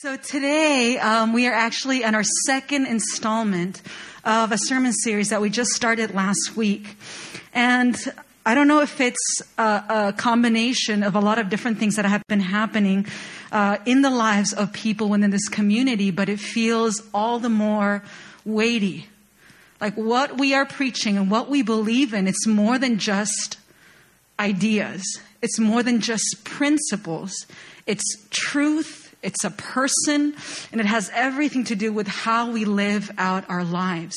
So today um, we are actually on our second installment of a sermon series that we just started last week. And I don't know if it's a, a combination of a lot of different things that have been happening uh, in the lives of people within this community, but it feels all the more weighty. Like what we are preaching and what we believe in, it's more than just ideas. It's more than just principles. It's truth it's a person, and it has everything to do with how we live out our lives.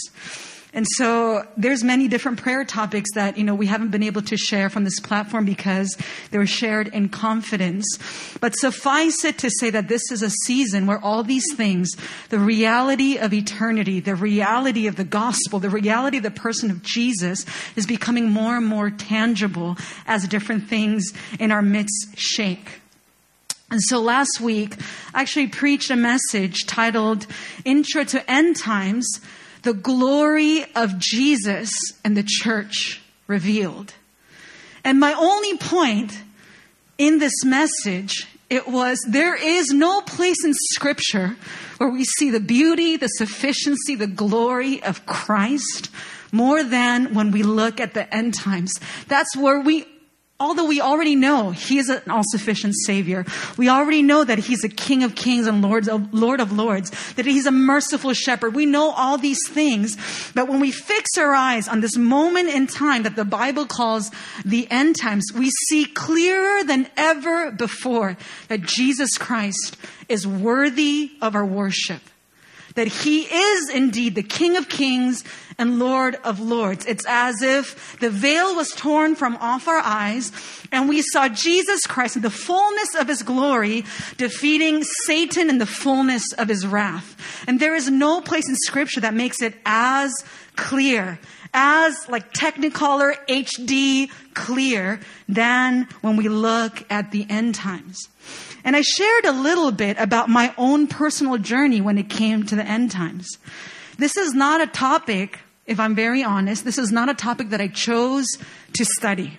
And so there's many different prayer topics that, you know, we haven't been able to share from this platform because they were shared in confidence. But suffice it to say that this is a season where all these things, the reality of eternity, the reality of the gospel, the reality of the person of Jesus is becoming more and more tangible as different things in our midst shake. And so last week, I actually preached a message titled Intro to End Times, the glory of Jesus and the church revealed. And my only point in this message, it was there is no place in scripture where we see the beauty, the sufficiency, the glory of Christ more than when we look at the end times. That's where we although we already know he is an all-sufficient savior. We already know that he's a king of kings and lords of, lord of lords that he's a merciful shepherd. We know all these things but when we fix our eyes on this moment in time that the bible calls the end times we see clearer than ever before that jesus christ is worthy of our worship that he is indeed the king of kings and Lord of Lords. It's as if the veil was torn from off our eyes and we saw Jesus Christ in the fullness of his glory defeating Satan in the fullness of his wrath. And there is no place in scripture that makes it as clear as like technicolor HD clear than when we look at the end times. And I shared a little bit about my own personal journey when it came to the end times. This is not a topic if I'm very honest, this is not a topic that I chose to study.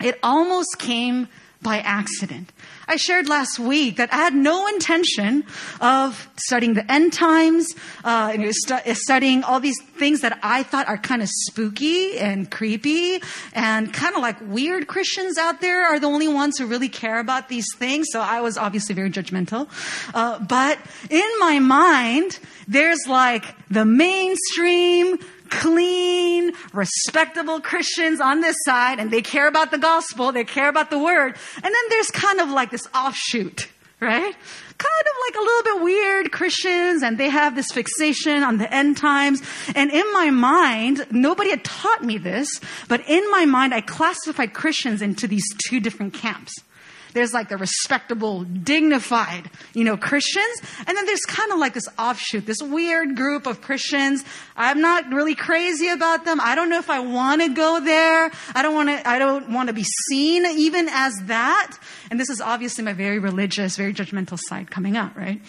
It almost came by accident. I shared last week that I had no intention of studying the end times, uh, stu- studying all these things that I thought are kind of spooky and creepy and kind of like weird Christians out there are the only ones who really care about these things. So I was obviously very judgmental. Uh, but in my mind, there's like the mainstream clean, respectable Christians on this side, and they care about the gospel, they care about the word. And then there's kind of like this offshoot, right? Kind of like a little bit weird Christians, and they have this fixation on the end times. And in my mind, nobody had taught me this, but in my mind, I classified Christians into these two different camps. There's like the respectable, dignified, you know, Christians. And then there's kind of like this offshoot, this weird group of Christians. I'm not really crazy about them. I don't know if I want to go there. I don't want to, I don't want to be seen even as that. And this is obviously my very religious, very judgmental side coming out, right?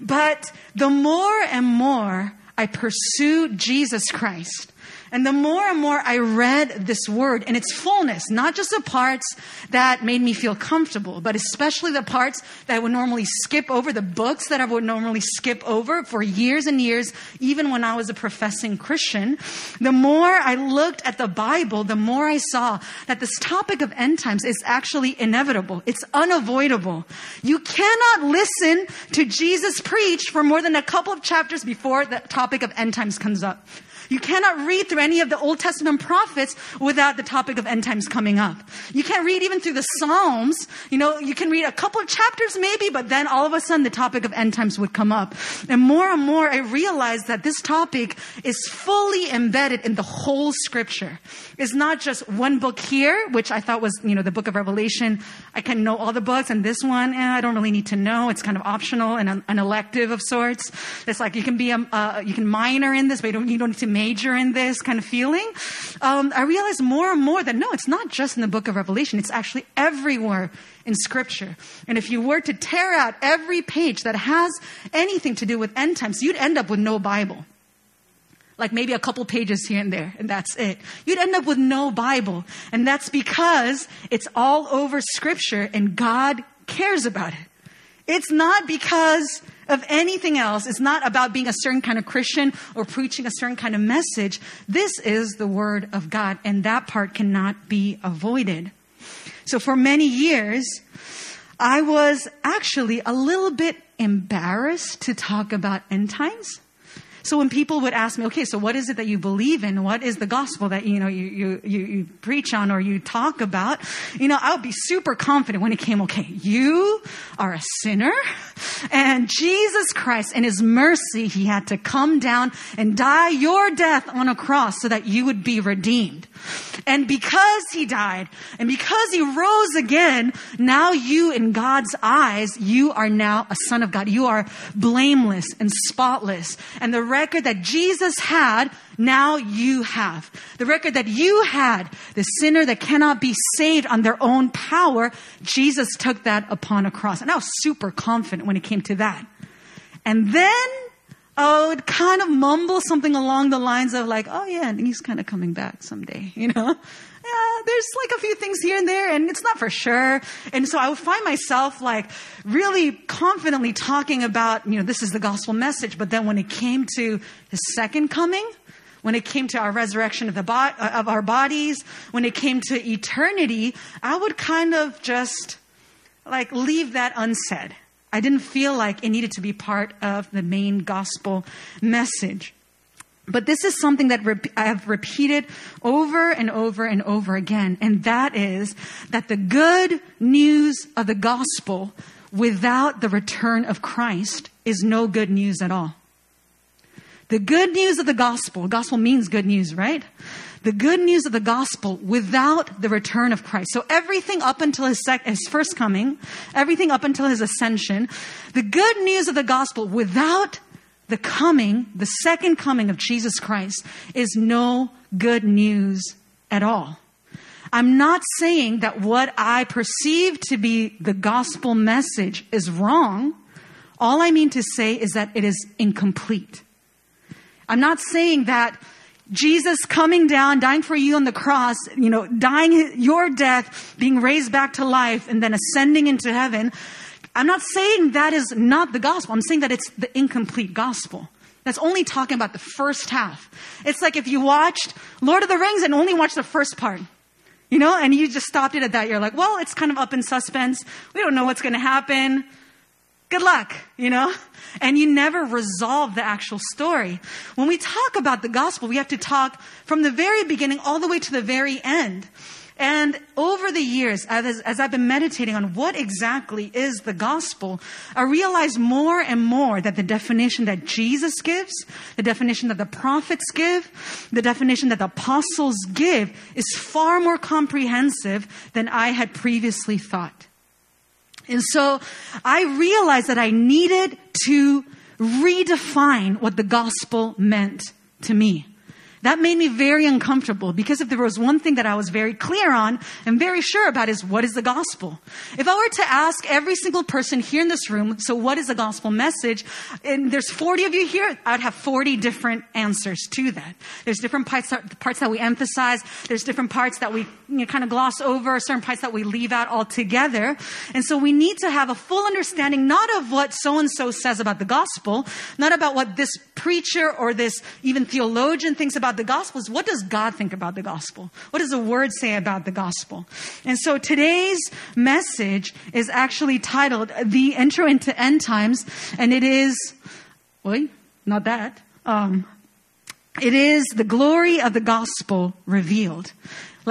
But the more and more I pursue Jesus Christ, and the more and more I read this word in its fullness, not just the parts that made me feel comfortable, but especially the parts that I would normally skip over, the books that I would normally skip over for years and years, even when I was a professing Christian, the more I looked at the Bible, the more I saw that this topic of end times is actually inevitable. It's unavoidable. You cannot listen to Jesus preach for more than a couple of chapters before the topic of end times comes up. You cannot read through any of the Old Testament prophets without the topic of end times coming up. You can't read even through the Psalms. You know, you can read a couple of chapters maybe, but then all of a sudden the topic of end times would come up. And more and more I realized that this topic is fully embedded in the whole scripture. It's not just one book here, which I thought was, you know, the book of Revelation. I can know all the books and this one, eh, I don't really need to know. It's kind of optional and an, elective of sorts. It's like you can be a, uh, you can minor in this, but you don't, you don't need to major in this kind of feeling, um, I realized more and more that no, it's not just in the book of Revelation. It's actually everywhere in scripture. And if you were to tear out every page that has anything to do with end times, you'd end up with no Bible. Like maybe a couple pages here and there, and that's it. You'd end up with no Bible. And that's because it's all over scripture and God cares about it. It's not because of anything else. It's not about being a certain kind of Christian or preaching a certain kind of message. This is the Word of God, and that part cannot be avoided. So for many years, I was actually a little bit embarrassed to talk about end times. So when people would ask me, okay, so what is it that you believe in? What is the gospel that, you know, you, you, you, you preach on or you talk about? You know, I would be super confident when it came, okay, you are a sinner and Jesus Christ in his mercy, he had to come down and die your death on a cross so that you would be redeemed. And because he died and because he rose again, now you in God's eyes, you are now a son of God. You are blameless and spotless. And the record that Jesus had, now you have. The record that you had, the sinner that cannot be saved on their own power, Jesus took that upon a cross. And I was super confident when it came to that. And then oh, I would kind of mumble something along the lines of like, oh yeah, and he's kind of coming back someday, you know? Yeah, there's like a few things here and there and it's not for sure. And so I would find myself like really confidently talking about, you know, this is the gospel message. But then when it came to his second coming, when it came to our resurrection of the bo- uh, of our bodies, when it came to eternity, I would kind of just like leave that unsaid. I didn't feel like it needed to be part of the main gospel message. But this is something that I have repeated over and over and over again, and that is that the good news of the gospel without the return of Christ is no good news at all. The good news of the gospel, gospel means good news, right? The good news of the gospel without the return of Christ. So everything up until his, sec- his first coming, everything up until his ascension, the good news of the gospel without the coming, the second coming of Jesus Christ is no good news at all. I'm not saying that what I perceive to be the gospel message is wrong. All I mean to say is that it is incomplete. I'm not saying that Jesus coming down, dying for you on the cross, you know, dying your death, being raised back to life, and then ascending into heaven. I'm not saying that is not the gospel. I'm saying that it's the incomplete gospel. That's only talking about the first half. It's like if you watched Lord of the Rings and only watched the first part. You know, and you just stopped it at that. You're like, well, it's kind of up in suspense. We don't know what's going to happen good luck, you know? And you never resolve the actual story. When we talk about the gospel, we have to talk from the very beginning all the way to the very end. And over the years, as, as, I've been meditating on what exactly is the gospel, I realize more and more that the definition that Jesus gives, the definition that the prophets give, the definition that the apostles give is far more comprehensive than I had previously thought. And so I realized that I needed to redefine what the gospel meant to me. That made me very uncomfortable because if there was one thing that I was very clear on and very sure about is what is the gospel? If I were to ask every single person here in this room, so what is the gospel message? And there's 40 of you here, I'd have 40 different answers to that. There's different parts, parts that we emphasize. There's different parts that we you know, kind of gloss over, certain parts that we leave out altogether. And so we need to have a full understanding, not of what so and so says about the gospel, not about what this preacher or this even theologian thinks about about the gospel is what does God think about the gospel? What does the word say about the gospel? And so today's message is actually titled The Intro into End Times, and it is, wait, not that. Um, it is the glory of the gospel revealed.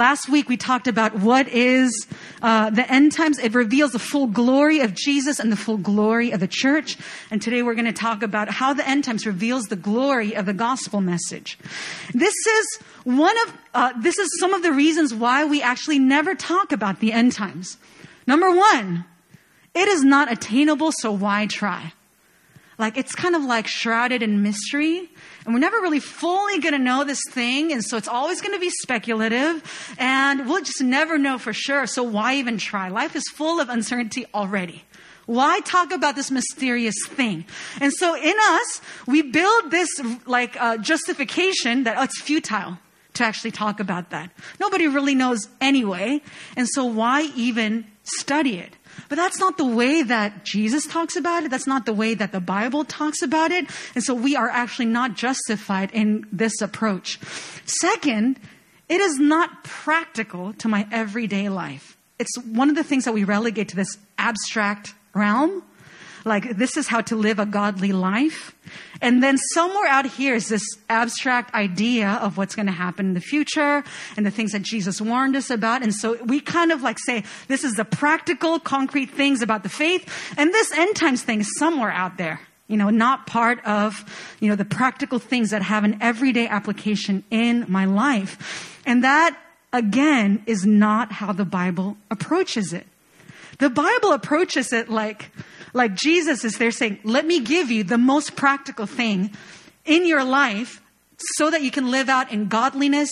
Last week we talked about what is uh, the end times. It reveals the full glory of Jesus and the full glory of the church. And today we're going to talk about how the end times reveals the glory of the gospel message. This is one of uh, this is some of the reasons why we actually never talk about the end times. Number one, it is not attainable, so why try? Like it's kind of like shrouded in mystery. And we're never really fully going to know this thing. And so it's always going to be speculative. And we'll just never know for sure. So why even try? Life is full of uncertainty already. Why talk about this mysterious thing? And so in us, we build this like uh, justification that oh, it's futile to actually talk about that. Nobody really knows anyway. And so why even study it. But that's not the way that Jesus talks about it. That's not the way that the Bible talks about it. And so we are actually not justified in this approach. Second, it is not practical to my everyday life. It's one of the things that we relegate to this abstract realm. Like, this is how to live a godly life. And then somewhere out here is this abstract idea of what's going to happen in the future and the things that Jesus warned us about. And so we kind of like say, this is the practical, concrete things about the faith. And this end times thing is somewhere out there. You know, not part of, you know, the practical things that have an everyday application in my life. And that, again, is not how the Bible approaches it. The Bible approaches it like, like Jesus is there saying, let me give you the most practical thing in your life so that you can live out in godliness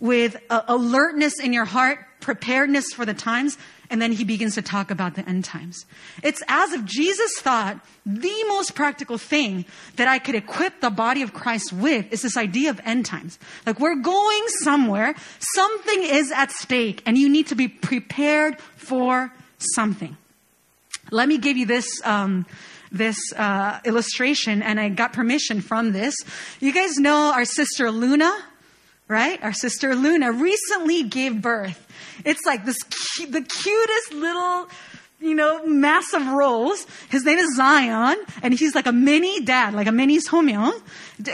with uh, alertness in your heart, preparedness for the times. And then he begins to talk about the end times. It's as if Jesus thought the most practical thing that I could equip the body of Christ with is this idea of end times. Like we're going somewhere, something is at stake, and you need to be prepared for something. Let me give you this. Um, this uh, illustration, and I got permission from this. You guys know our sister Luna, right? Our sister Luna recently gave birth. It's like this, cu- the cutest little, you know, massive rose. His name is Zion, and he's like a mini dad, like a mini Somyeong,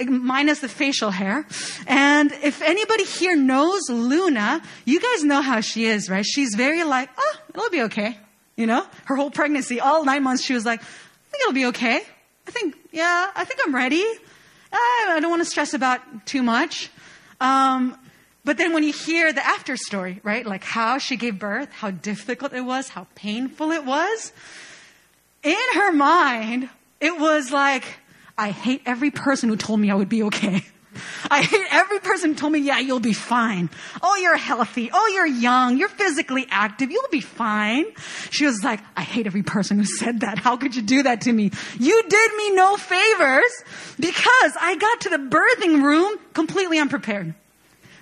minus the facial hair. And if anybody here knows Luna, you guys know how she is, right? She's very like, oh, it'll be okay. You know, her whole pregnancy, all nine months, she was like, I think it'll be okay. I think, yeah, I think I'm ready. I don't want to stress about too much. Um, but then when you hear the after story, right, like how she gave birth, how difficult it was, how painful it was, in her mind, it was like, I hate every person who told me I would be okay. I hate every person who told me, yeah, you'll be fine. Oh, you're healthy. Oh, you're young. You're physically active. You'll be fine. She was like, I hate every person who said that. How could you do that to me? You did me no favors because I got to the birthing room completely unprepared.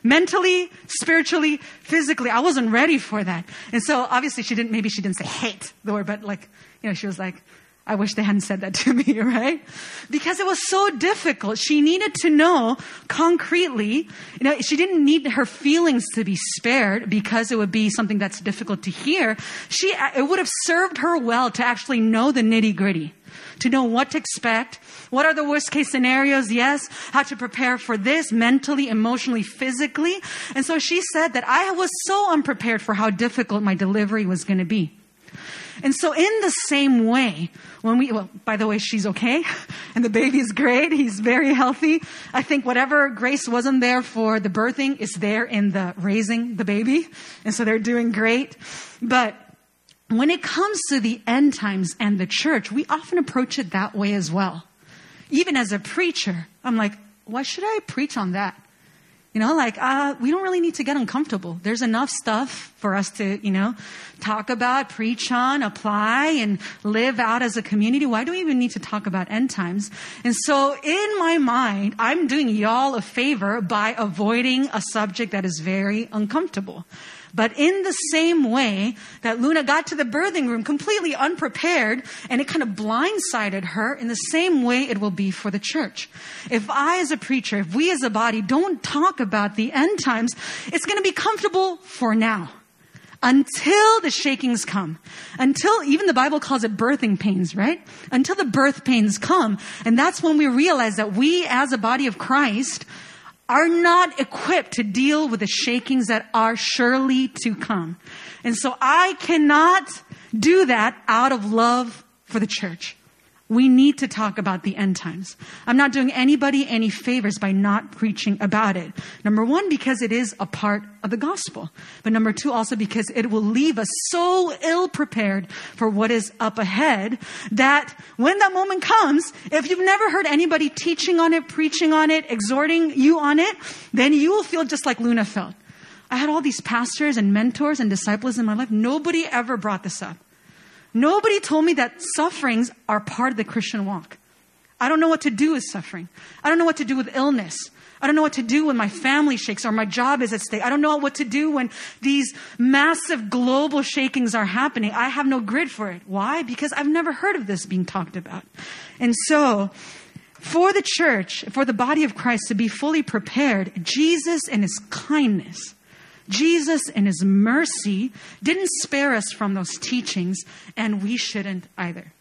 Mentally, spiritually, physically, I wasn't ready for that. And so obviously she didn't, maybe she didn't say hate the word, but like, you know, she was like, I wish they hadn't said that to me, right? Because it was so difficult. She needed to know concretely, you know, she didn't need her feelings to be spared because it would be something that's difficult to hear. She, uh, it would have served her well to actually know the nitty gritty, to know what to expect, what are the worst case scenarios? Yes. How to prepare for this mentally, emotionally, physically. And so she said that I was so unprepared for how difficult my delivery was going to be. And so in the same way, when we, well, by the way, she's okay and the baby's great. He's very healthy. I think whatever grace wasn't there for the birthing is there in the raising the baby. And so they're doing great. But when it comes to the end times and the church, we often approach it that way as well. Even as a preacher, I'm like, why should I preach on that? You know, like, uh, we don't really need to get uncomfortable. There's enough stuff for us to, you know, talk about, preach on, apply, and live out as a community. Why do we even need to talk about end times? And so in my mind, I'm doing y'all a favor by avoiding a subject that is very uncomfortable. But in the same way that Luna got to the birthing room completely unprepared and it kind of blindsided her, in the same way it will be for the church. If I as a preacher, if we as a body don't talk about the end times, it's going to be comfortable for now until the shakings come. Until even the Bible calls it birthing pains, right? Until the birth pains come. And that's when we realize that we as a body of Christ are not equipped to deal with the shakings that are surely to come. And so I cannot do that out of love for the church. We need to talk about the end times. I'm not doing anybody any favors by not preaching about it. Number one, because it is a part of the gospel. But number two, also because it will leave us so ill prepared for what is up ahead that when that moment comes, if you've never heard anybody teaching on it, preaching on it, exhorting you on it, then you will feel just like Luna felt. I had all these pastors and mentors and disciples in my life. Nobody ever brought this up. Nobody told me that sufferings are part of the Christian walk. I don't know what to do with suffering. I don't know what to do with illness. I don't know what to do when my family shakes or my job is at stake. I don't know what to do when these massive global shakings are happening. I have no grid for it. Why? Because I've never heard of this being talked about. And so, for the church, for the body of Christ to be fully prepared, Jesus and his kindness, Jesus in his mercy didn't spare us from those teachings, and we shouldn't either.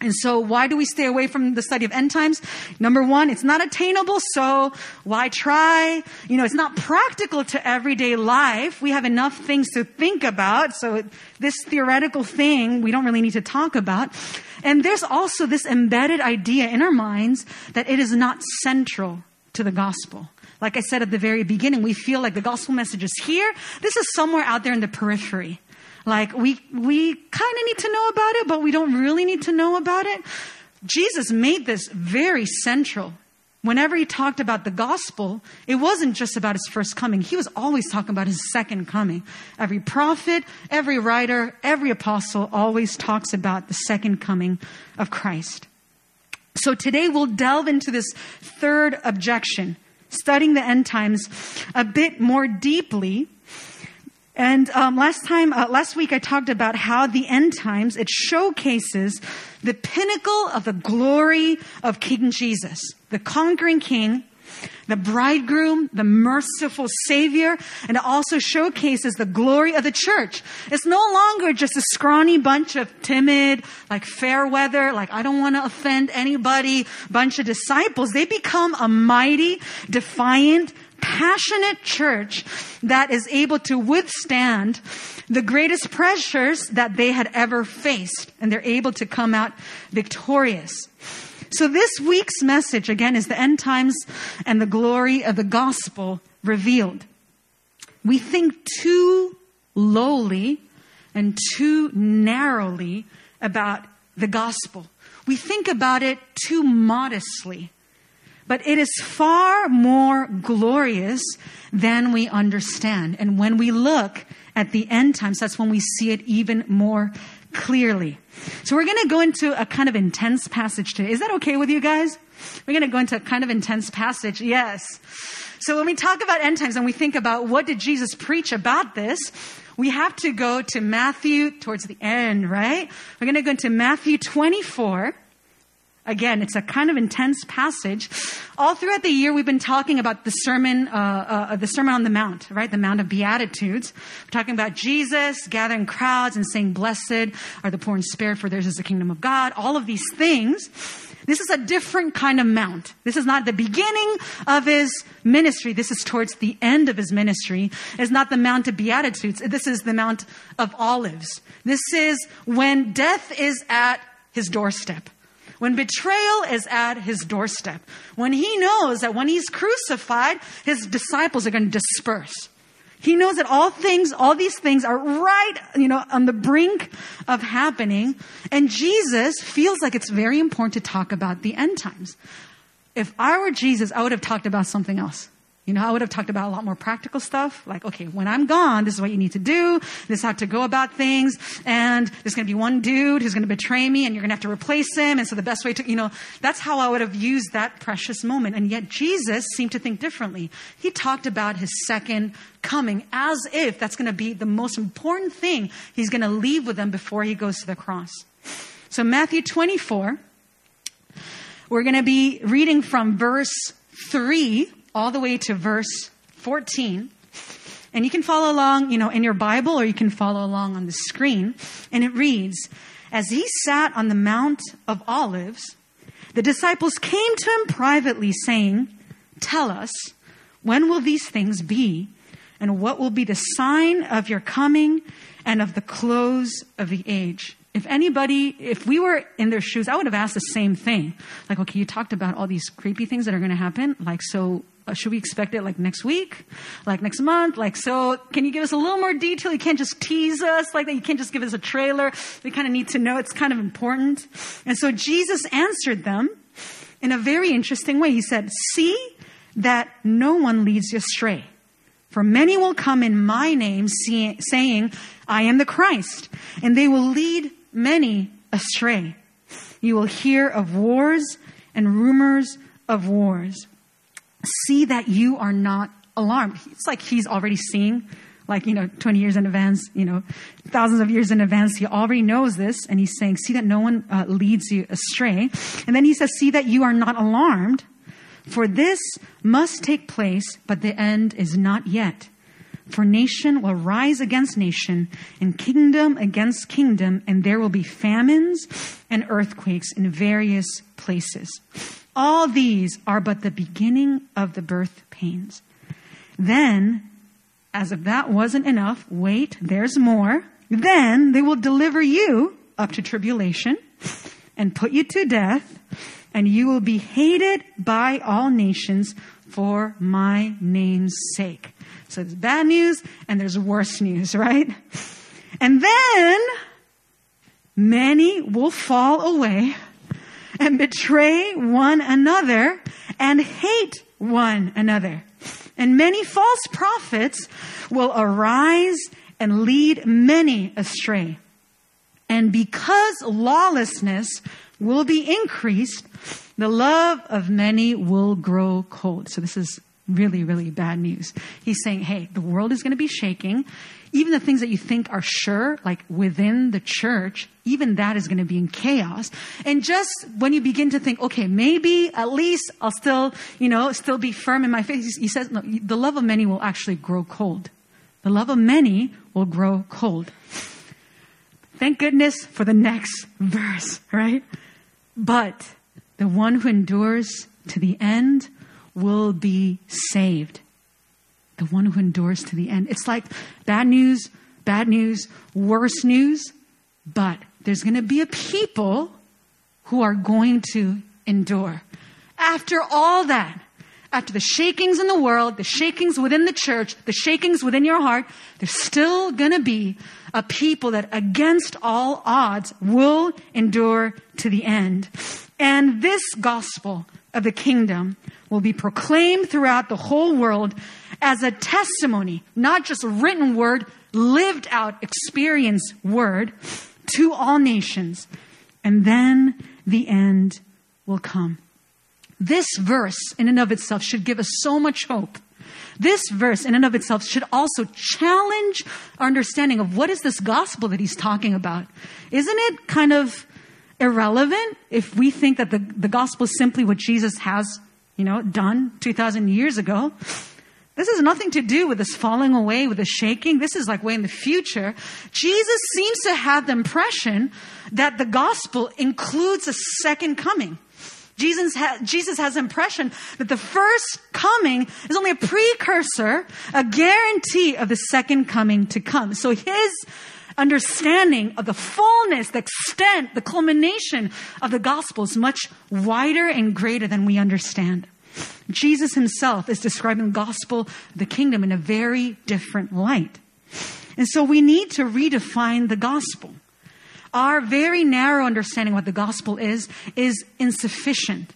And so why do we stay away from the study of end times? Number one, it's not attainable, so why try? You know, it's not practical to everyday life. We have enough things to think about, so this theoretical thing we don't really need to talk about. And there's also this embedded idea in our minds that it is not central to the gospel. Like I said at the very beginning, we feel like the gospel message is here. This is somewhere out there in the periphery. Like we, we kind of need to know about it, but we don't really need to know about it. Jesus made this very central. Whenever he talked about the gospel, it wasn't just about his first coming. He was always talking about his second coming. Every prophet, every writer, every apostle always talks about the second coming of Christ. So today we'll delve into this third objection, studying the end times a bit more deeply. And um, last time, uh, last week, I talked about how the end times it showcases the pinnacle of the glory of King Jesus, the conquering King, the bridegroom, the merciful Savior, and it also showcases the glory of the church. It's no longer just a scrawny bunch of timid, like fair weather, like I don't want to offend anybody, bunch of disciples. They become a mighty, defiant, passionate church that is able to withstand the greatest pressures that they had ever faced, and they're able to come out victorious. So this week's message, again, is the end times and the glory of the gospel revealed. We think too lowly and too narrowly about the gospel. We think about it too modestly but it is far more glorious than we understand. And when we look at the end times, that's when we see it even more clearly. So we're going to go into a kind of intense passage today. Is that okay with you guys? We're going to go into a kind of intense passage. Yes. So when we talk about end times and we think about what did Jesus preach about this, we have to go to Matthew towards the end, right? We're going to go into Matthew 24 Again, it's a kind of intense passage. All throughout the year, we've been talking about the sermon, uh, uh, the Sermon on the Mount, right? The Mount of Beatitudes. We're talking about Jesus gathering crowds and saying, "Blessed are the poor in spirit, for theirs is the kingdom of God." All of these things. This is a different kind of mount. This is not the beginning of his ministry. This is towards the end of his ministry. It's not the Mount of Beatitudes. This is the Mount of Olives. This is when death is at his doorstep. When betrayal is at his doorstep. When he knows that when he's crucified, his disciples are going to disperse. He knows that all things, all these things are right, you know, on the brink of happening. And Jesus feels like it's very important to talk about the end times. If I were Jesus, I would have talked about something else. You know, I would have talked about a lot more practical stuff. Like, okay, when I'm gone, this is what you need to do. This is how to go about things. And there's going to be one dude who's going to betray me and you're going to have to replace him. And so the best way to, you know, that's how I would have used that precious moment. And yet Jesus seemed to think differently. He talked about his second coming as if that's going to be the most important thing he's going to leave with them before he goes to the cross. So Matthew 24, we're going to be reading from verse 3 all the way to verse 14. And you can follow along, you know, in your Bible or you can follow along on the screen. And it reads, As he sat on the Mount of Olives, the disciples came to him privately saying, Tell us, when will these things be? And what will be the sign of your coming and of the close of the age? If anybody, if we were in their shoes, I would have asked the same thing. Like, okay, you talked about all these creepy things that are going to happen. Like, so Uh, should we expect it like next week? Like next month? Like, so can you give us a little more detail? You can't just tease us like that. You can't just give us a trailer. We kind of need to know. It's kind of important. And so Jesus answered them in a very interesting way. He said, see that no one leads you astray. For many will come in my name saying, I am the Christ, and they will lead many astray. You will hear of wars and rumors of wars. See that you are not alarmed. It's like he's already seeing, like, you know, 20 years in advance, you know, thousands of years in advance. He already knows this. And he's saying, see that no one uh, leads you astray. And then he says, see that you are not alarmed. For this must take place, but the end is not yet. For nation will rise against nation, and kingdom against kingdom, and there will be famines and earthquakes in various places. All these are but the beginning of the birth pains. Then, as if that wasn't enough, wait, there's more. Then they will deliver you up to tribulation and put you to death, and you will be hated by all nations for my name's sake. So there's bad news and there's worse news, right? And then many will fall away and betray one another and hate one another. And many false prophets will arise and lead many astray. And because lawlessness will be increased, the love of many will grow cold. So this is really, really bad news. He's saying, hey, the world is going to be shaking. Even the things that you think are sure, like within the church, even that is going to be in chaos. And just when you begin to think, okay, maybe at least I'll still, you know, still be firm in my faith, he says, no, the love of many will actually grow cold. The love of many will grow cold. Thank goodness for the next verse, right? But the one who endures to the end will be saved. The one who endures to the end. It's like bad news, bad news, worse news, but there's going to be a people who are going to endure. After all that, after the shakings in the world, the shakings within the church, the shakings within your heart, there's still going to be a people that against all odds will endure to the end. And this gospel of the kingdom will be proclaimed throughout the whole world as a testimony, not just a written word, lived out experience word to all nations. And then the end will come. This verse in and of itself should give us so much hope. This verse in and of itself should also challenge our understanding of what is this gospel that he's talking about. Isn't it kind of irrelevant if we think that the, the gospel is simply what Jesus has, you know, done 2,000 years ago. This has nothing to do with this falling away, with the shaking. This is like way in the future. Jesus seems to have the impression that the gospel includes a second coming. Jesus, ha- Jesus has impression that the first coming is only a precursor, a guarantee of the second coming to come. So his understanding of the fullness, the extent, the culmination of the gospel is much wider and greater than we understand. Jesus himself is describing the gospel, the kingdom in a very different light. And so we need to redefine the gospel. Our very narrow understanding of what the gospel is, is insufficient.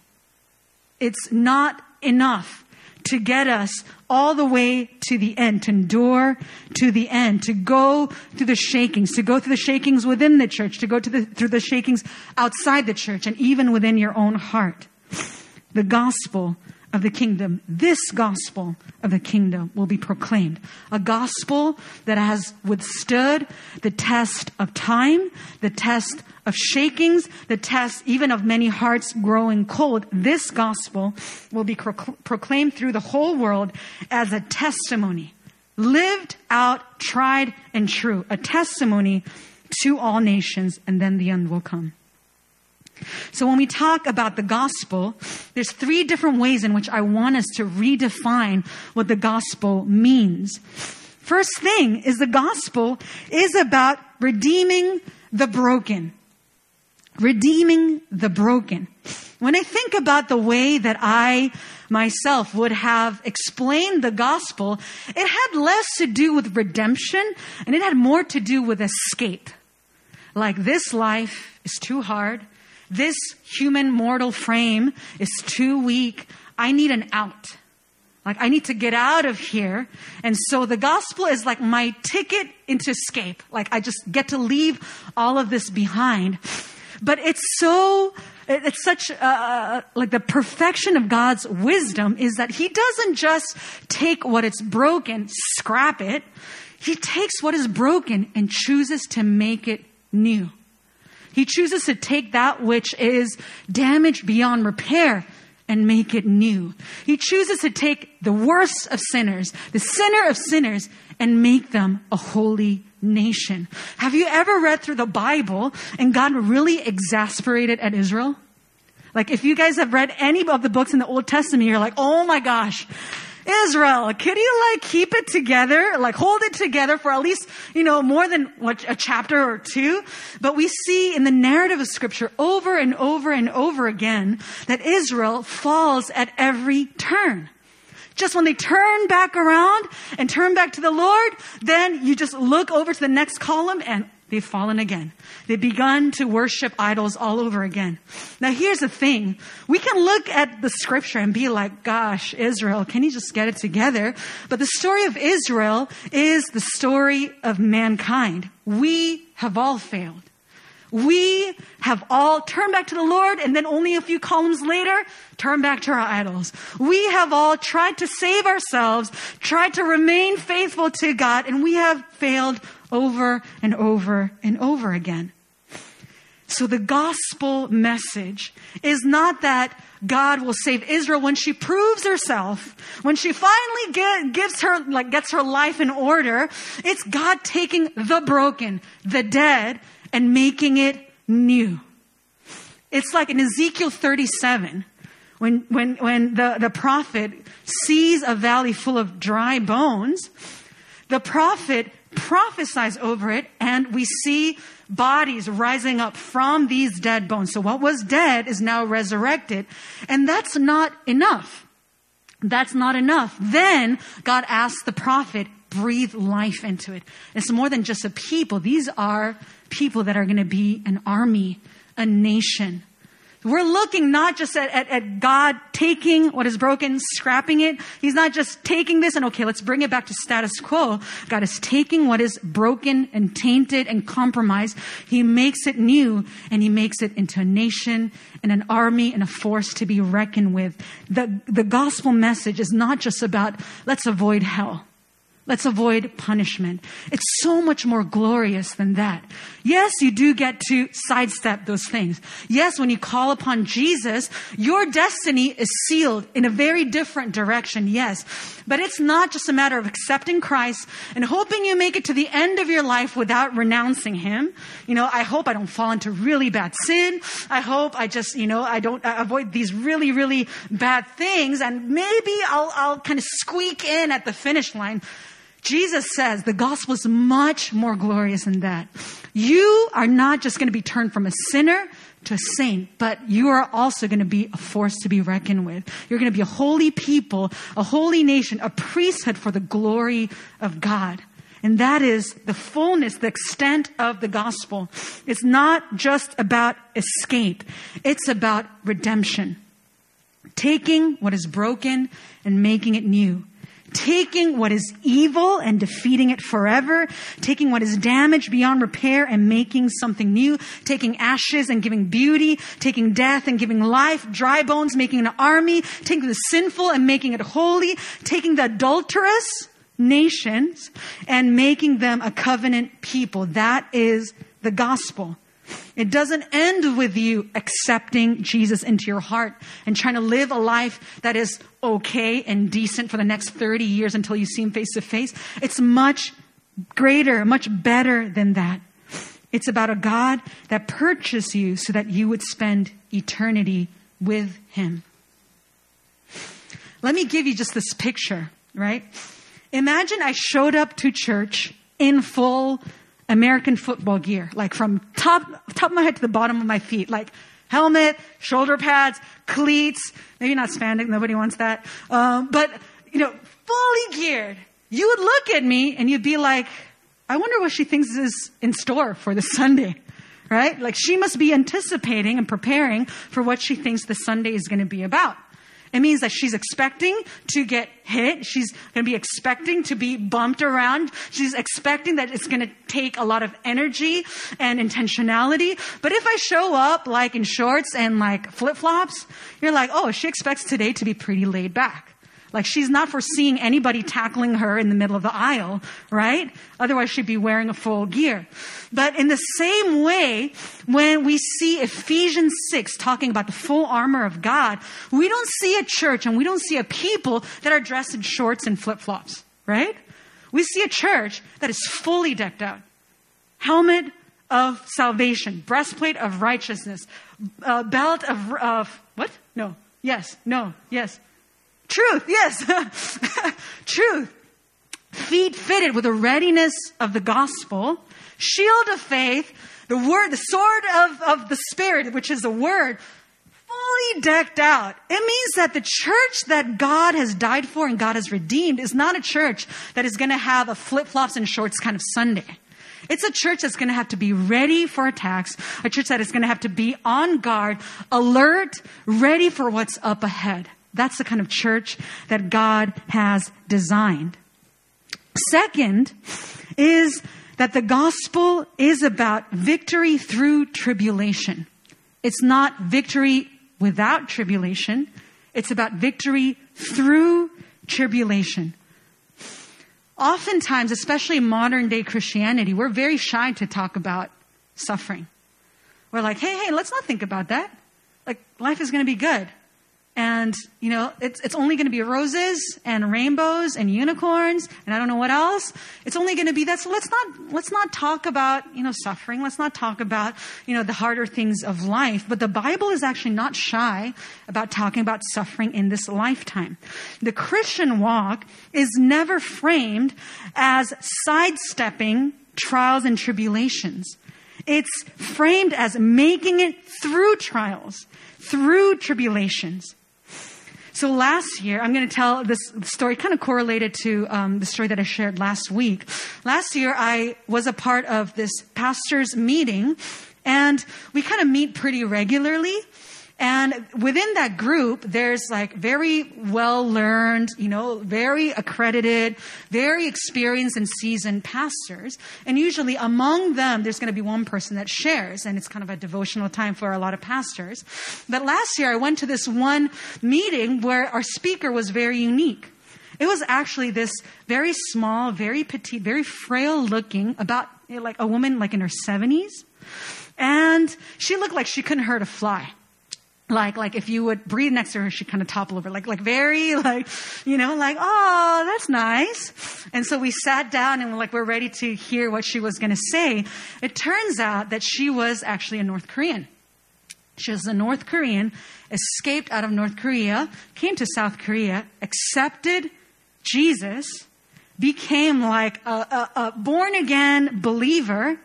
It's not enough to get us all the way to the end, to endure to the end, to go through the shakings, to go through the shakings within the church, to go to the, through the shakings outside the church, and even within your own heart. The gospel of the kingdom, this gospel of the kingdom will be proclaimed. A gospel that has withstood the test of time, the test of shakings, the test even of many hearts growing cold. This gospel will be proclaimed through the whole world as a testimony, lived out, tried, and true. A testimony to all nations, and then the end will come. So when we talk about the gospel, there's three different ways in which I want us to redefine what the gospel means. First thing is the gospel is about redeeming the broken. Redeeming the broken. When I think about the way that I myself would have explained the gospel, it had less to do with redemption and it had more to do with escape. Like this life is too hard. This human mortal frame is too weak. I need an out. Like, I need to get out of here. And so the gospel is like my ticket into escape. Like, I just get to leave all of this behind. But it's so it's such uh, like the perfection of God's wisdom is that He doesn't just take what is broken, scrap it. He takes what is broken and chooses to make it new. He chooses to take that which is damaged beyond repair and make it new. He chooses to take the worst of sinners, the sinner of sinners, and make them a holy nation. Have you ever read through the Bible and God really exasperated at Israel? Like if you guys have read any of the books in the Old Testament, you're like, oh my gosh, Israel, could you like keep it together, like hold it together for at least, you know, more than what, a chapter or two? But we see in the narrative of scripture over and over and over again that Israel falls at every turn. Just when they turn back around and turn back to the Lord, then you just look over to the next column and they've fallen again. They've begun to worship idols all over again. Now here's the thing. We can look at the scripture and be like, gosh, Israel, can you just get it together? But the story of Israel is the story of mankind. We have all failed. We have all turned back to the Lord and then only a few columns later, turn back to our idols. We have all tried to save ourselves, tried to remain faithful to God, and we have failed over and over and over again. So the gospel message is not that God will save Israel when she proves herself, when she finally get, gives her, like, gets her life in order. It's God taking the broken, the dead, and making it new. It's like in Ezekiel 37, when, when, when the, the prophet sees a valley full of dry bones, the prophet prophesies over it and we see bodies rising up from these dead bones. So what was dead is now resurrected. And that's not enough. That's not enough. Then God asks the prophet, breathe life into it. It's more than just a people. These are people that are going to be an army, a nation. We're looking not just at, at, at, God taking what is broken, scrapping it. He's not just taking this and okay, let's bring it back to status quo. God is taking what is broken and tainted and compromised. He makes it new and he makes it into a nation and an army and a force to be reckoned with. The, the gospel message is not just about let's avoid hell. Let's avoid punishment. It's so much more glorious than that. Yes, you do get to sidestep those things. Yes, when you call upon Jesus, your destiny is sealed in a very different direction. Yes. But it's not just a matter of accepting Christ and hoping you make it to the end of your life without renouncing Him. You know, I hope I don't fall into really bad sin. I hope I just, you know, I don't I avoid these really, really bad things and maybe I'll, I'll kind of squeak in at the finish line. Jesus says the gospel is much more glorious than that. You are not just going to be turned from a sinner to a saint, but you are also going to be a force to be reckoned with. You're going to be a holy people, a holy nation, a priesthood for the glory of God. And that is the fullness, the extent of the gospel. It's not just about escape. It's about redemption. Taking what is broken and making it new taking what is evil and defeating it forever, taking what is damaged beyond repair and making something new, taking ashes and giving beauty, taking death and giving life, dry bones making an army, taking the sinful and making it holy, taking the adulterous nations and making them a covenant people. That is the gospel. It doesn't end with you accepting Jesus into your heart and trying to live a life that is okay and decent for the next 30 years until you see him face to face. It's much greater, much better than that. It's about a God that purchased you so that you would spend eternity with him. Let me give you just this picture, right? Imagine I showed up to church in full American football gear, like from top, top of my head to the bottom of my feet, like helmet, shoulder pads, cleats, maybe not spandex, nobody wants that, um, but, you know, fully geared. You would look at me and you'd be like, I wonder what she thinks is in store for this Sunday, right? Like she must be anticipating and preparing for what she thinks the Sunday is going to be about. It means that she's expecting to get hit. She's going to be expecting to be bumped around. She's expecting that it's going to take a lot of energy and intentionality. But if I show up like in shorts and like flip flops, you're like, oh, she expects today to be pretty laid back. Like she's not foreseeing anybody tackling her in the middle of the aisle, right? Otherwise she'd be wearing a full gear. But in the same way, when we see Ephesians 6 talking about the full armor of God, we don't see a church and we don't see a people that are dressed in shorts and flip flops, right? We see a church that is fully decked out. Helmet of salvation, breastplate of righteousness, uh, belt of, of, what? No. Yes. No. Yes. Truth, yes. Truth. Feet fitted with the readiness of the gospel, shield of faith, the word, the sword of, of the spirit, which is the word, fully decked out. It means that the church that God has died for and God has redeemed is not a church that is going to have a flip flops and shorts kind of Sunday. It's a church that's going to have to be ready for attacks, a church that is going to have to be on guard, alert, ready for what's up ahead. That's the kind of church that God has designed. Second is that the gospel is about victory through tribulation. It's not victory without tribulation. It's about victory through tribulation. Oftentimes, especially modern day Christianity, we're very shy to talk about suffering. We're like, hey, hey, let's not think about that. Like, life is going to be good and you know it's, it's only going to be roses and rainbows and unicorns and i don't know what else. It's only going to be that. So let's not let's not talk about you know suffering. Let's not talk about you know the harder things of life. But the bible is actually not shy about talking about suffering in this lifetime. The christian walk is never framed as sidestepping trials and tribulations. It's framed as making it through trials through tribulations so last year, I'm going to tell this story kind of correlated to um, the story that I shared last week. Last year, I was a part of this pastor's meeting, and we kind of meet pretty regularly. And within that group, there's like very well learned, you know, very accredited, very experienced and seasoned pastors. And usually among them, there's going to be one person that shares, and it's kind of a devotional time for a lot of pastors. But last year, I went to this one meeting where our speaker was very unique. It was actually this very small, very petite, very frail looking, about like a woman like in her 70s. And she looked like she couldn't hurt a fly like like if you would breathe next to her she'd kind of topple over like like very like you know like oh that's nice. And so we sat down and we're like we're ready to hear what she was going to say. It turns out that she was actually a north korean. She was a north korean escaped out of north korea came to south korea accepted jesus became like a, a, a born again believer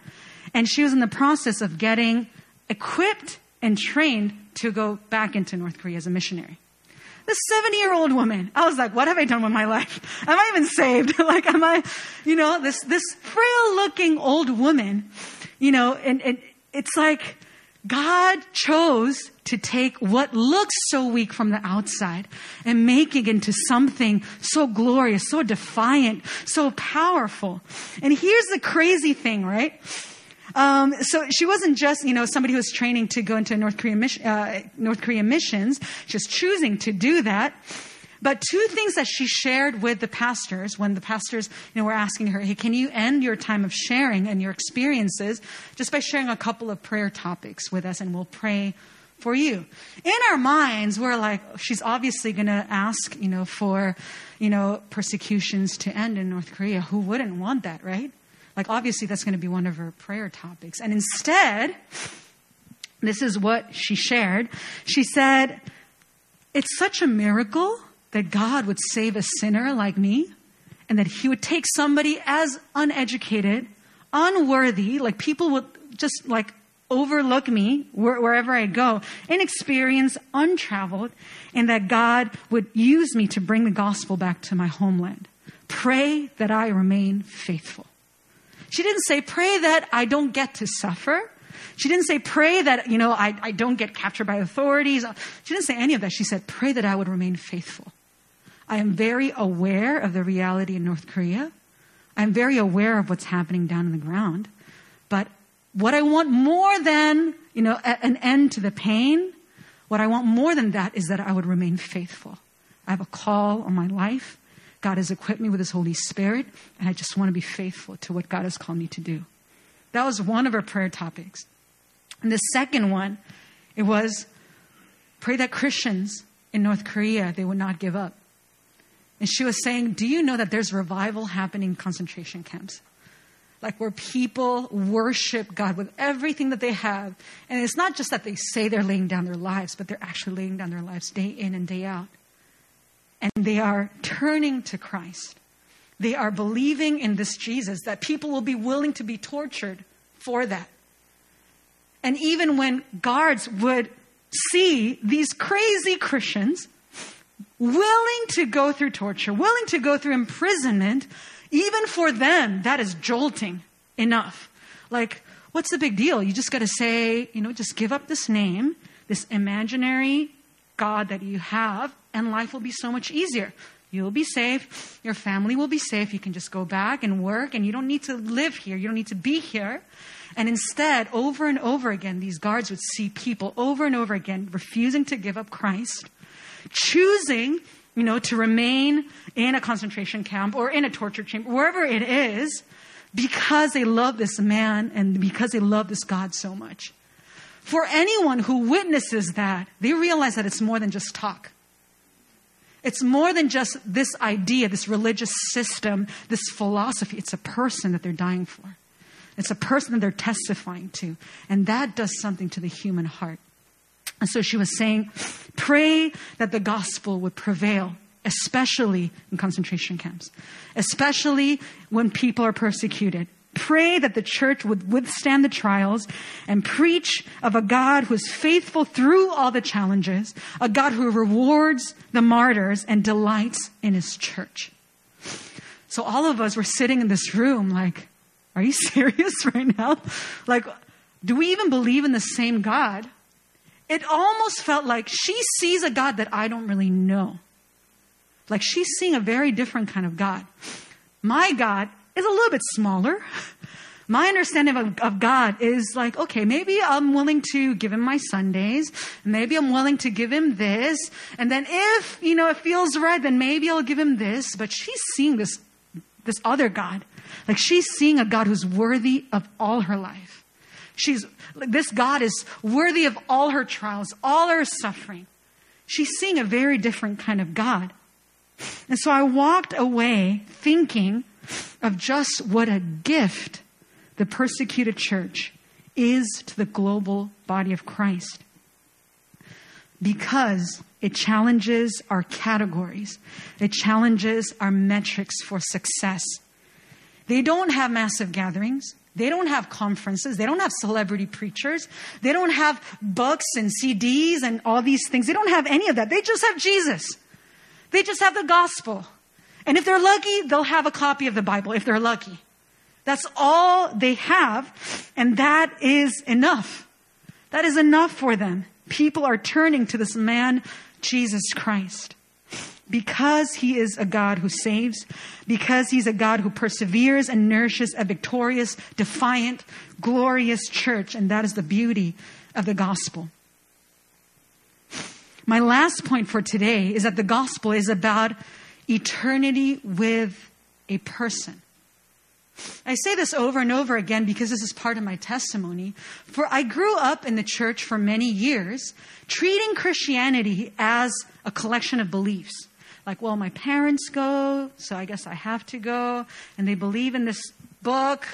and she was in the process of getting equipped and trained to go back into North Korea as a missionary. The 70 year old woman. I was like, what have I done with my life? Am I even saved? like, am I, you know, this, this frail looking old woman, you know, and, and it's like God chose to take what looks so weak from the outside and make it into something so glorious, so defiant, so powerful. And here's the crazy thing, right? Um, so she wasn't just, you know, somebody who was training to go into North Korean, mission, uh, North Korean missions, just choosing to do that. But two things that she shared with the pastors when the pastors, you know, were asking her, hey, can you end your time of sharing and your experiences just by sharing a couple of prayer topics with us and we'll pray for you. In our minds, we're like, she's obviously going to ask, you know, for, you know, persecutions to end in North Korea. Who wouldn't want that, right? Like, obviously, that's going to be one of her prayer topics. And instead, this is what she shared. She said, It's such a miracle that God would save a sinner like me and that he would take somebody as uneducated, unworthy, like people would just like overlook me wherever I go, inexperienced, untraveled, and that God would use me to bring the gospel back to my homeland. Pray that I remain faithful. She didn't say, pray that I don't get to suffer. She didn't say, pray that, you know, I, I don't get captured by authorities. She didn't say any of that. She said, pray that I would remain faithful. I am very aware of the reality in North Korea. I'm very aware of what's happening down on the ground. But what I want more than, you know, a, an end to the pain, what I want more than that is that I would remain faithful. I have a call on my life. God has equipped me with His Holy Spirit, and I just want to be faithful to what God has called me to do. That was one of our prayer topics. And the second one, it was pray that Christians in North Korea, they would not give up. And she was saying, Do you know that there's revival happening in concentration camps? Like where people worship God with everything that they have. And it's not just that they say they're laying down their lives, but they're actually laying down their lives day in and day out. And they are turning to Christ. They are believing in this Jesus, that people will be willing to be tortured for that. And even when guards would see these crazy Christians willing to go through torture, willing to go through imprisonment, even for them, that is jolting enough. Like, what's the big deal? You just got to say, you know, just give up this name, this imaginary God that you have, and life will be so much easier. You'll be safe. Your family will be safe. You can just go back and work, and you don't need to live here. You don't need to be here. And instead, over and over again, these guards would see people over and over again refusing to give up Christ choosing, you know, to remain in a concentration camp or in a torture chamber, wherever it is, because they love this man and because they love this God so much. For anyone who witnesses that, they realize that it's more than just talk. It's more than just this idea, this religious system, this philosophy. It's a person that they're dying for. It's a person that they're testifying to. And that does something to the human heart. And so she was saying, pray that the gospel would prevail, especially in concentration camps, especially when people are persecuted. Pray that the church would withstand the trials and preach of a God who is faithful through all the challenges, a God who rewards the martyrs and delights in his church. So all of us were sitting in this room like, are you serious right now? Like, do we even believe in the same God? it almost felt like she sees a God that I don't really know. Like she's seeing a very different kind of God. My God is a little bit smaller. My understanding of, of, God is like, okay, maybe I'm willing to give him my Sundays. Maybe I'm willing to give him this. And then if, you know, it feels right, then maybe I'll give him this. But she's seeing this, this other God. Like she's seeing a God who's worthy of all her life. She's, this God is worthy of all her trials, all her suffering. She's seeing a very different kind of God. And so I walked away thinking of just what a gift the persecuted church is to the global body of Christ. Because it challenges our categories. It challenges our metrics for success. They don't have massive gatherings. They don't have conferences. They don't have celebrity preachers. They don't have books and CDs and all these things. They don't have any of that. They just have Jesus. They just have the gospel. And if they're lucky, they'll have a copy of the Bible if they're lucky. That's all they have. And that is enough. That is enough for them. People are turning to this man, Jesus Christ because he is a God who saves, because he's a God who perseveres and nourishes a victorious, defiant, glorious church. And that is the beauty of the gospel. My last point for today is that the gospel is about eternity with a person. I say this over and over again because this is part of my testimony. For I grew up in the church for many years, treating Christianity as a collection of beliefs like, well, my parents go, so I guess I have to go. And they believe in this book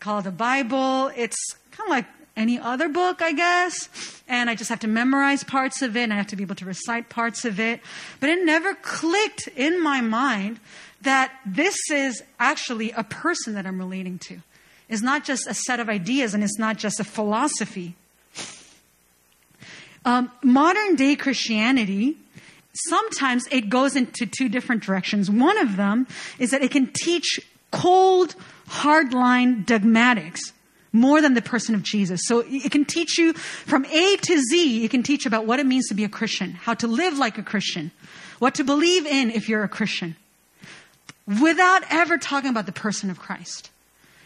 called the Bible. It's kind of like any other book, I guess. And I just have to memorize parts of it and I have to be able to recite parts of it. But it never clicked in my mind that this is actually a person that I'm relating to. It's not just a set of ideas and it's not just a philosophy. Um, modern day Christianity sometimes it goes into two different directions. One of them is that it can teach cold, hardline dogmatics, more than the person of Jesus. So it can teach you from A to Z, it can teach about what it means to be a Christian, how to live like a Christian, what to believe in if you're a Christian, without ever talking about the person of Christ.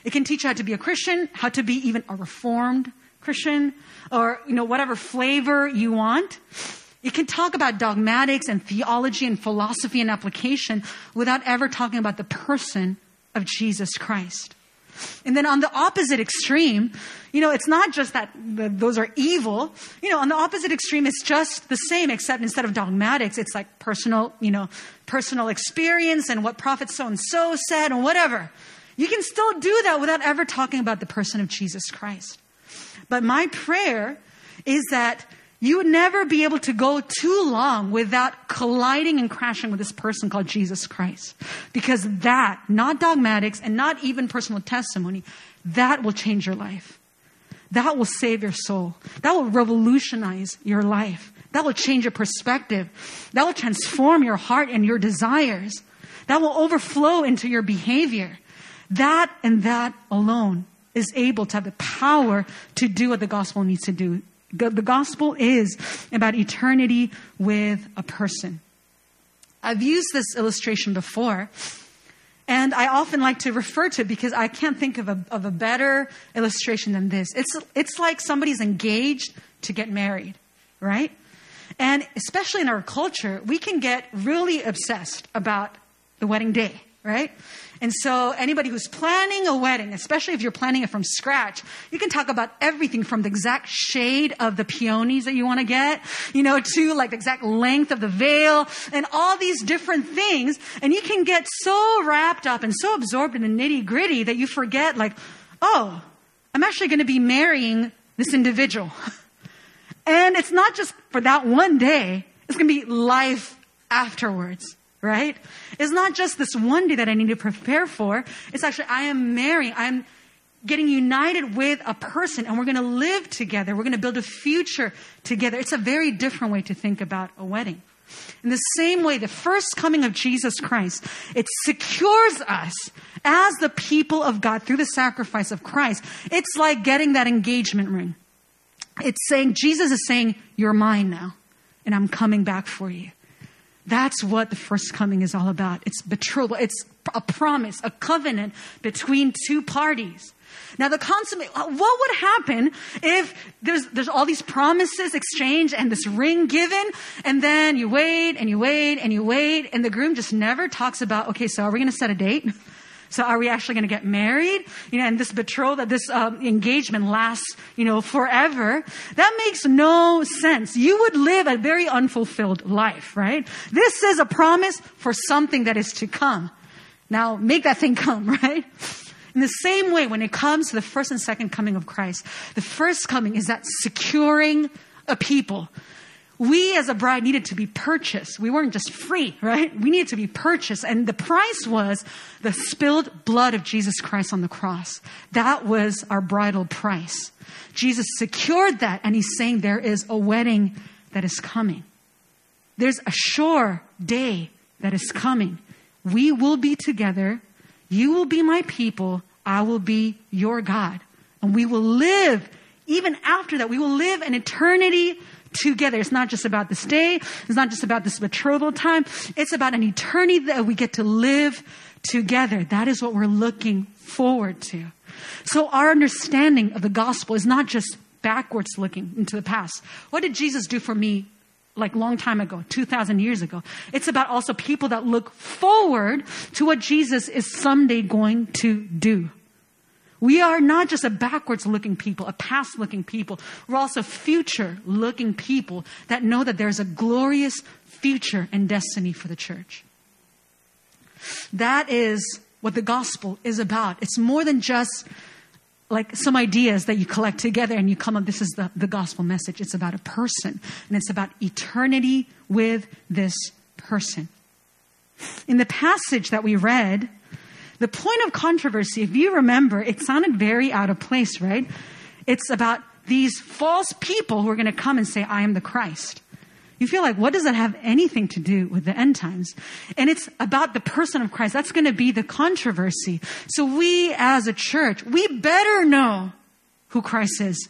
It can teach you how to be a Christian, how to be even a reformed Christian, or, you know, whatever flavor you want. It can talk about dogmatics and theology and philosophy and application without ever talking about the person of Jesus Christ. And then on the opposite extreme, you know, it's not just that those are evil. You know, on the opposite extreme, it's just the same, except instead of dogmatics, it's like personal, you know, personal experience and what prophet so and so said and whatever. You can still do that without ever talking about the person of Jesus Christ. But my prayer is that you would never be able to go too long without colliding and crashing with this person called Jesus Christ. Because that, not dogmatics and not even personal testimony, that will change your life. That will save your soul. That will revolutionize your life. That will change your perspective. That will transform your heart and your desires. That will overflow into your behavior. That and that alone is able to have the power to do what the gospel needs to do the gospel is about eternity with a person. I've used this illustration before, and I often like to refer to it because I can't think of a, of a better illustration than this. It's, it's like somebody's engaged to get married, right? And especially in our culture, we can get really obsessed about the wedding day, right? And so anybody who's planning a wedding, especially if you're planning it from scratch, you can talk about everything from the exact shade of the peonies that you want to get, you know, to like the exact length of the veil and all these different things. And you can get so wrapped up and so absorbed in the nitty gritty that you forget like, oh, I'm actually going to be marrying this individual. and it's not just for that one day. It's going to be life afterwards right? It's not just this one day that I need to prepare for. It's actually, I am marrying. I'm getting united with a person and we're going to live together. We're going to build a future together. It's a very different way to think about a wedding. In the same way, the first coming of Jesus Christ, it secures us as the people of God through the sacrifice of Christ. It's like getting that engagement ring. It's saying, Jesus is saying, you're mine now and I'm coming back for you. That's what the first coming is all about. It's betrothal. It's a promise, a covenant between two parties. Now the consummate, what would happen if there's, there's all these promises exchanged and this ring given and then you wait and you wait and you wait and the groom just never talks about, okay, so are we going to set a date? So are we actually going to get married? You know, and this betrothal, this um, engagement lasts, you know, forever. That makes no sense. You would live a very unfulfilled life, right? This is a promise for something that is to come. Now make that thing come, right? In the same way, when it comes to the first and second coming of Christ, the first coming is that securing a people we as a bride needed to be purchased. We weren't just free, right? We needed to be purchased. And the price was the spilled blood of Jesus Christ on the cross. That was our bridal price. Jesus secured that and he's saying there is a wedding that is coming. There's a sure day that is coming. We will be together. You will be my people. I will be your God. And we will live, even after that, we will live an eternity together. It's not just about this day. It's not just about this betrothal time. It's about an eternity that we get to live together. That is what we're looking forward to. So our understanding of the gospel is not just backwards looking into the past. What did Jesus do for me like long time ago, 2000 years ago? It's about also people that look forward to what Jesus is someday going to do. We are not just a backwards looking people, a past looking people. We're also future looking people that know that there's a glorious future and destiny for the church. That is what the gospel is about. It's more than just like some ideas that you collect together and you come up, this is the, the gospel message. It's about a person and it's about eternity with this person. In the passage that we read, the point of controversy, if you remember, it sounded very out of place, right? It's about these false people who are going to come and say, I am the Christ. You feel like, what does that have anything to do with the end times? And it's about the person of Christ. That's going to be the controversy. So we as a church, we better know who Christ is.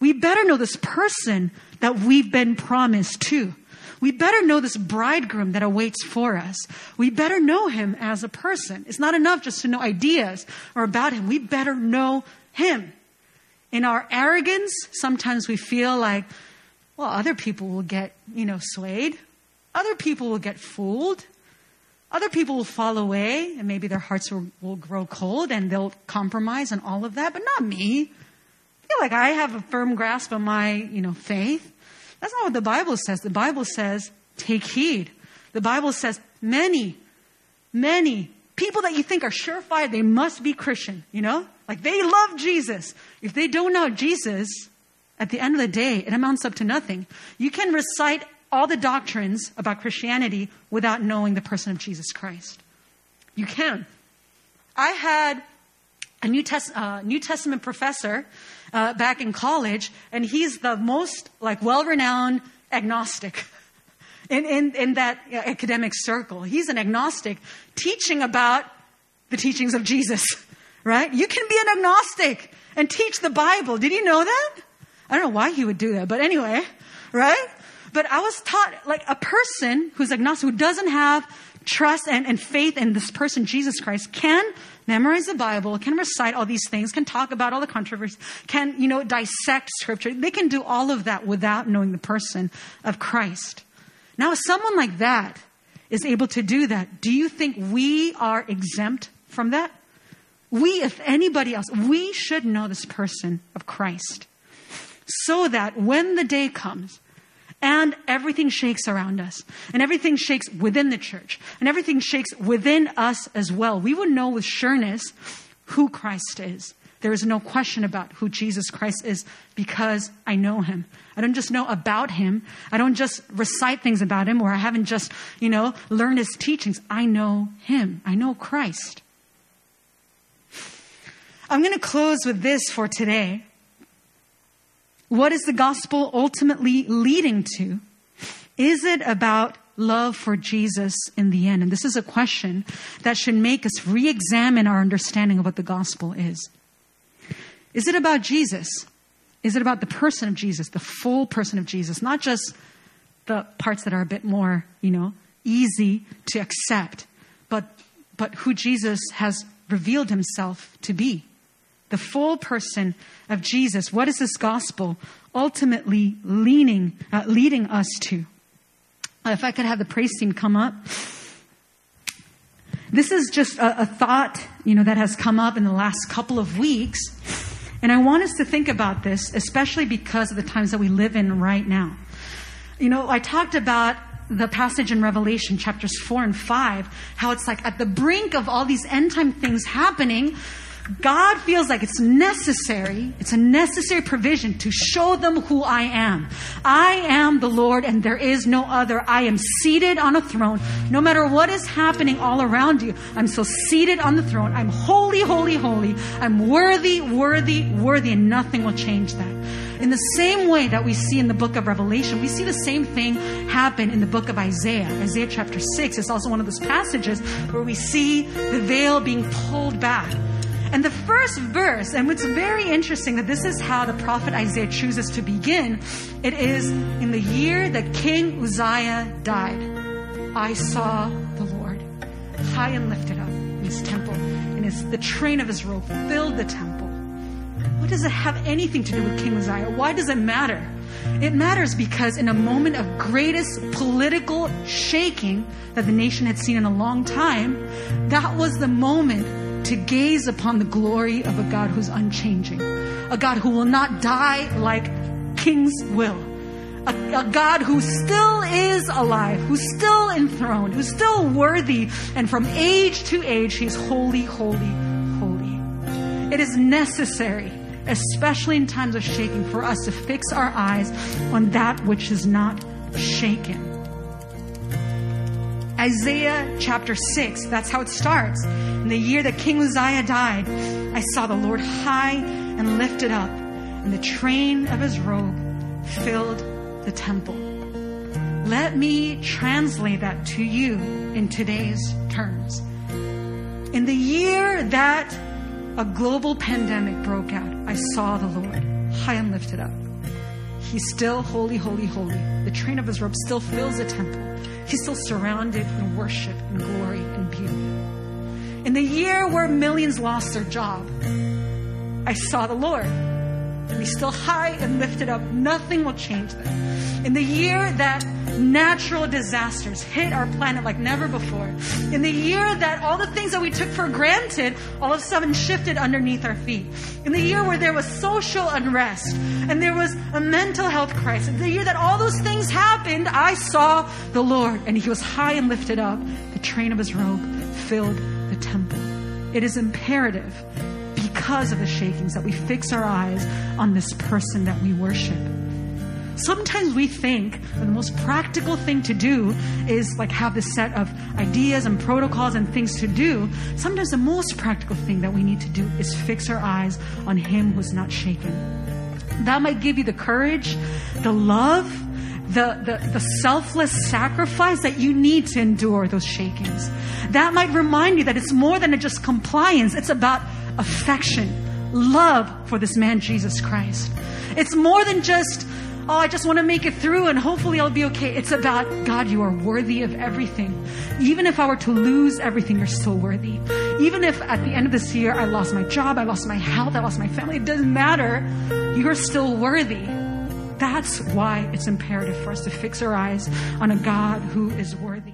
We better know this person that we've been promised to. We better know this bridegroom that awaits for us. We better know him as a person. It's not enough just to know ideas or about him. We better know him. In our arrogance, sometimes we feel like, well, other people will get, you know, swayed. Other people will get fooled. Other people will fall away and maybe their hearts will, will grow cold and they'll compromise and all of that, but not me. I feel like I have a firm grasp of my, you know, faith. That's not what the Bible says. The Bible says, take heed. The Bible says, many, many people that you think are surefire, they must be Christian, you know? Like they love Jesus. If they don't know Jesus, at the end of the day, it amounts up to nothing. You can recite all the doctrines about Christianity without knowing the person of Jesus Christ. You can. I had a New, Test, uh, New Testament professor uh, back in college, and he's the most like well-renowned agnostic in, in, in that academic circle. He's an agnostic teaching about the teachings of Jesus, right? You can be an agnostic and teach the Bible. Did you know that? I don't know why he would do that, but anyway, right? But I was taught like a person who's agnostic, who doesn't have trust and, and faith in this person, Jesus Christ, can memorize the Bible, can recite all these things, can talk about all the controversies, can, you know, dissect scripture. They can do all of that without knowing the person of Christ. Now, if someone like that is able to do that, do you think we are exempt from that? We, if anybody else, we should know this person of Christ so that when the day comes and everything shakes around us and everything shakes within the church and everything shakes within us as well, we would know with sureness who Christ is. There is no question about who Jesus Christ is because I know him. I don't just know about him. I don't just recite things about him or I haven't just, you know, learned his teachings. I know him. I know Christ. I'm going to close with this for today. What is the gospel ultimately leading to? Is it about love for Jesus in the end? And this is a question that should make us re examine our understanding of what the gospel is. Is it about Jesus? Is it about the person of Jesus, the full person of Jesus, not just the parts that are a bit more, you know, easy to accept, but, but who Jesus has revealed himself to be? The full person of Jesus. What is this gospel ultimately leaning, uh, leading us to? Uh, if I could have the praise team come up. This is just a, a thought, you know, that has come up in the last couple of weeks. And I want us to think about this, especially because of the times that we live in right now. You know, I talked about the passage in Revelation, chapters 4 and 5, how it's like at the brink of all these end time things happening, God feels like it's necessary, it's a necessary provision to show them who I am. I am the Lord and there is no other. I am seated on a throne. No matter what is happening all around you, I'm still seated on the throne. I'm holy, holy, holy. I'm worthy, worthy, worthy, and nothing will change that. In the same way that we see in the book of Revelation, we see the same thing happen in the book of Isaiah. Isaiah chapter 6 is also one of those passages where we see the veil being pulled back. And the first verse, and it's very interesting that this is how the prophet Isaiah chooses to begin. It is in the year that King Uzziah died. I saw the Lord high and lifted up in his temple, and his, the train of his robe filled the temple. What does it have anything to do with King Uzziah? Why does it matter? It matters because in a moment of greatest political shaking that the nation had seen in a long time, that was the moment to gaze upon the glory of a God who's unchanging, a God who will not die like kings will, a, a, God who still is alive, who's still enthroned, who's still worthy, and from age to age, he's holy, holy, holy. It is necessary, especially in times of shaking, for us to fix our eyes on that which is not shaken. Isaiah chapter 6, that's how it starts. In the year that King Uzziah died, I saw the Lord high and lifted up, and the train of his robe filled the temple. Let me translate that to you in today's terms. In the year that a global pandemic broke out, I saw the Lord high and lifted up. He's still holy, holy, holy. The train of his robe still fills the temple. He's still surrounded in worship and glory and beauty. In the year where millions lost their job, I saw the Lord. And he's still high and lifted up. Nothing will change that. In the year that natural disasters hit our planet like never before, in the year that all the things that we took for granted all of a sudden shifted underneath our feet, in the year where there was social unrest and there was a mental health crisis, in the year that all those things happened, I saw the Lord and he was high and lifted up. The train of his robe filled the temple. It is imperative because of the shakings that we fix our eyes on this person that we worship. Sometimes we think the most practical thing to do is like have this set of ideas and protocols and things to do. Sometimes the most practical thing that we need to do is fix our eyes on Him who's not shaken. That might give you the courage, the love, the, the, the, selfless sacrifice that you need to endure those shakings. That might remind you that it's more than just compliance, it's about affection, love for this man, Jesus Christ. It's more than just, oh, I just want to make it through and hopefully I'll be okay. It's about, God, you are worthy of everything. Even if I were to lose everything, you're still worthy. Even if at the end of this year I lost my job, I lost my health, I lost my family, it doesn't matter. You're still worthy. That's why it's imperative for us to fix our eyes on a God who is worthy.